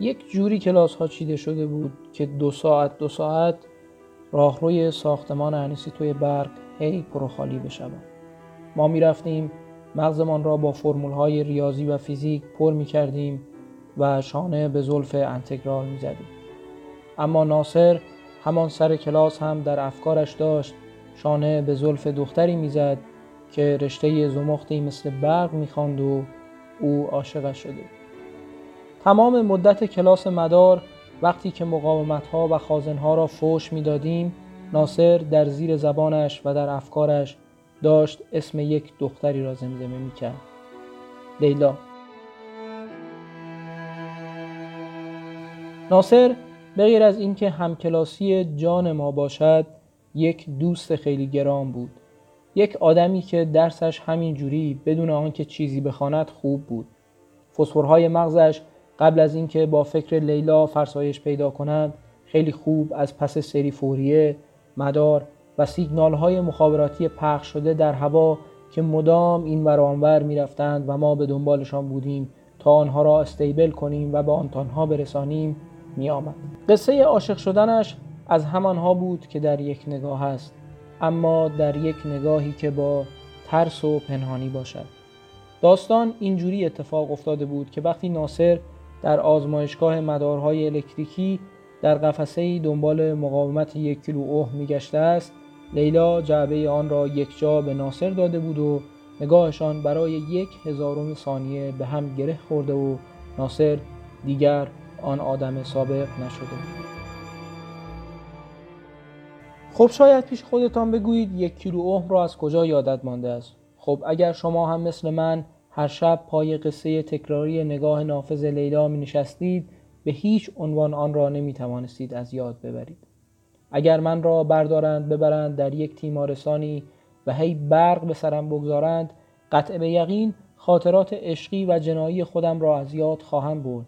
یک جوری کلاس ها چیده شده بود که دو ساعت دو ساعت راهروی ساختمان انیسی توی برق هی پروخالی بشود. ما می رفتیم مغزمان را با فرمول های ریاضی و فیزیک پر می کردیم و شانه به زلف انتگرال می زدیم. اما ناصر همان سر کلاس هم در افکارش داشت. شانه به زلف دختری می‌زد که رشته زمختی مثل برق می‌خواند و او عاشقش شده تمام مدت کلاس مدار وقتی که مقاومت ها و خازن ها را فوش می‌دادیم ناصر در زیر زبانش و در افکارش داشت اسم یک دختری را زمزمه می‌کرد. لیلا. ناصر بغیر از اینکه همکلاسی جان ما باشد یک دوست خیلی گرام بود. یک آدمی که درسش همین جوری بدون آنکه چیزی بخواند خوب بود. فسفرهای مغزش قبل از اینکه با فکر لیلا فرسایش پیدا کند خیلی خوب از پس سری فوریه مدار و سیگنال های مخابراتی پخش شده در هوا که مدام این ور آنور می‌رفتند و ما به دنبالشان بودیم تا آنها را استیبل کنیم و به آنتانها برسانیم می آمد. قصه عاشق شدنش از همانها بود که در یک نگاه است اما در یک نگاهی که با ترس و پنهانی باشد داستان اینجوری اتفاق افتاده بود که وقتی ناصر در آزمایشگاه مدارهای الکتریکی در قفسه دنبال مقاومت یک کیلو اوه میگشته است. لیلا جعبه آن را یک جا به ناصر داده بود و نگاهشان برای یک هزارم ثانیه به هم گره خورده و ناصر دیگر آن آدم سابق نشده. خب شاید پیش خودتان بگویید یک کیلو اوم را از کجا یادت مانده است؟ خب اگر شما هم مثل من هر شب پای قصه تکراری نگاه نافذ لیلا می نشستید به هیچ عنوان آن را نمی توانستید از یاد ببرید. اگر من را بردارند ببرند در یک تیمارستانی و هی برق به سرم بگذارند قطع به یقین خاطرات عشقی و جنایی خودم را از یاد خواهم برد.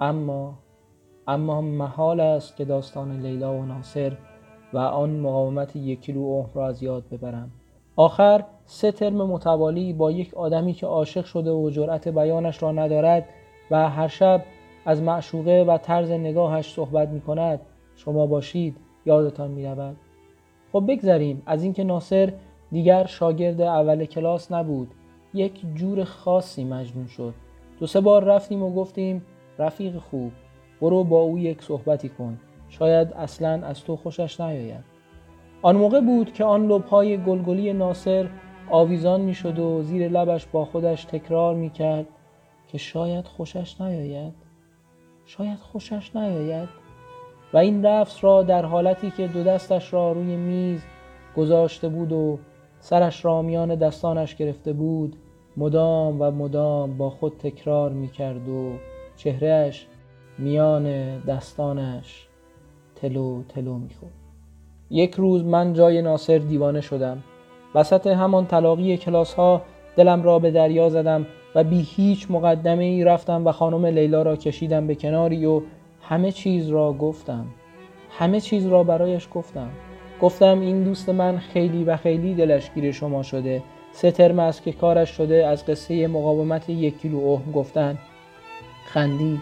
اما اما محال است که داستان لیلا و ناصر و آن مقاومت یک کیلو را از یاد ببرم. آخر سه ترم متوالی با یک آدمی که عاشق شده و جرأت بیانش را ندارد و هر شب از معشوقه و طرز نگاهش صحبت می کند شما باشید یادتان می رود خب بگذریم. از اینکه ناصر دیگر شاگرد اول کلاس نبود یک جور خاصی مجنون شد. دو سه بار رفتیم و گفتیم رفیق خوب برو با او یک صحبتی کن. شاید اصلا از تو خوشش نیاید. آن موقع بود که آن لبهای گلگلی ناصر آویزان می شد و زیر لبش با خودش تکرار می کرد که شاید خوشش نیاید. شاید خوشش نیاید. و این لفظ را در حالتی که دو دستش را روی میز گذاشته بود و سرش را میان دستانش گرفته بود مدام و مدام با خود تکرار می کرد و چهرهش میان دستانش تلو تلو می‌خورد. یک روز من جای ناصر دیوانه شدم. وسط همان تلاقی کلاس ها دلم را به دریا زدم و بی هیچ مقدمه ای رفتم و خانم لیلا را کشیدم به کناری و همه چیز را گفتم. همه چیز را برایش گفتم. گفتم این دوست من خیلی و خیلی دلش گیر شما شده. سه ترم است که کارش شده از قصه مقاومت یک کیلو اوه گفتن. خندی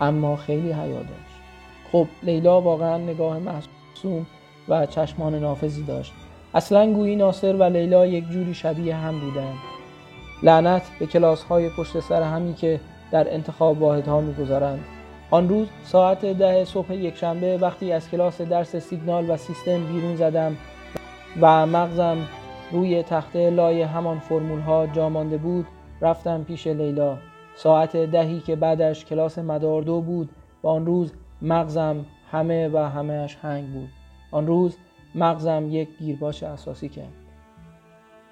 اما خیلی حیا داشت. خب لیلا واقعا نگاه محسوم و چشمان نافذی داشت. اصلا گویی ناصر و لیلا یک جوری شبیه هم بودند. لعنت به کلاس های پشت سر همی که در انتخاب واحدها می‌گذارند آن روز ساعت ده صبح یک شنبه وقتی از کلاس درس سیگنال و سیستم بیرون زدم و مغزم روی تخته لای همان فرمول ها جا مانده بود رفتم پیش لیلا. ساعت دهی که بعدش کلاس مدار دو بود و آن روز مغزم همه و همهش هنگ بود. آن روز مغزم یک گیرباش اساسی کرد.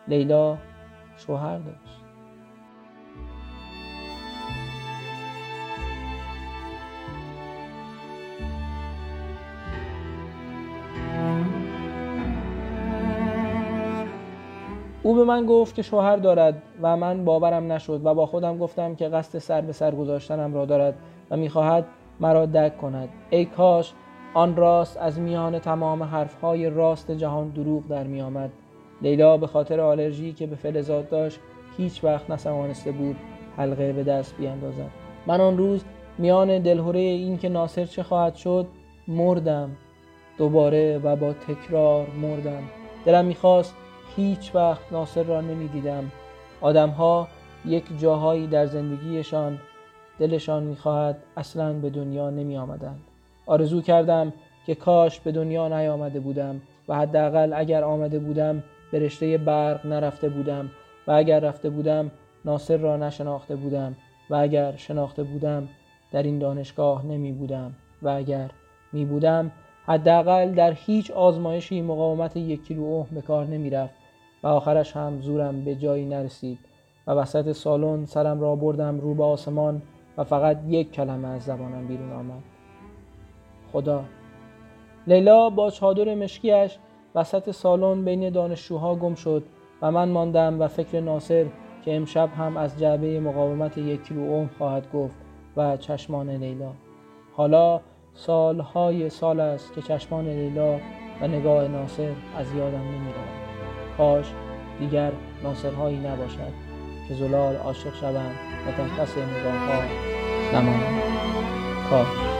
لیلا شوهر داشت. او به من گفت که شوهر دارد و من باورم نشد و با خودم گفتم که قصد سر به سر گذاشتنم را دارد و می‌خواهد مرا دک کند. ای کاش آن راست از میان تمام حرفهای راست جهان دروغ در می آمد. لیلا به خاطر آلرژی که به فلزات داشت هیچ وقت نتوانسته بود حلقه به دست بیاندازد من آن روز میان دلهوره این که ناصر چه خواهد شد مردم دوباره و با تکرار مردم دلم می‌خواست هیچ وقت ناصر را نمی‌دیدم آدمها یک جاهایی در زندگیشان دلشان می‌خواهد اصلا به دنیا نمی آمدند. آرزو کردم که کاش به دنیا نیامده بودم و حداقل اگر آمده بودم به رشته برق نرفته بودم و اگر رفته بودم ناصر را نشناخته بودم و اگر شناخته بودم در این دانشگاه نمی بودم و اگر می بودم حداقل در هیچ آزمایشی مقاومت یک کیلو اوه به کار نمی رفت و آخرش هم زورم به جایی نرسید و وسط سالن سرم را بردم رو به آسمان و فقط یک کلمه از زبانم بیرون آمد. خدا. لیلا با چادر مشکیش وسط سالن بین دانشجوها گم شد و من ماندم و فکر ناصر که امشب هم از جعبه مقاومت یک کیلو اوم خواهد گفت و چشمان لیلا. حالا سالهای سال است که چشمان لیلا و نگاه ناصر از یادم نمی کاش دیگر ناصرهایی نباشد که زلال عاشق شوند و پس نگاه ها نمانند کاش.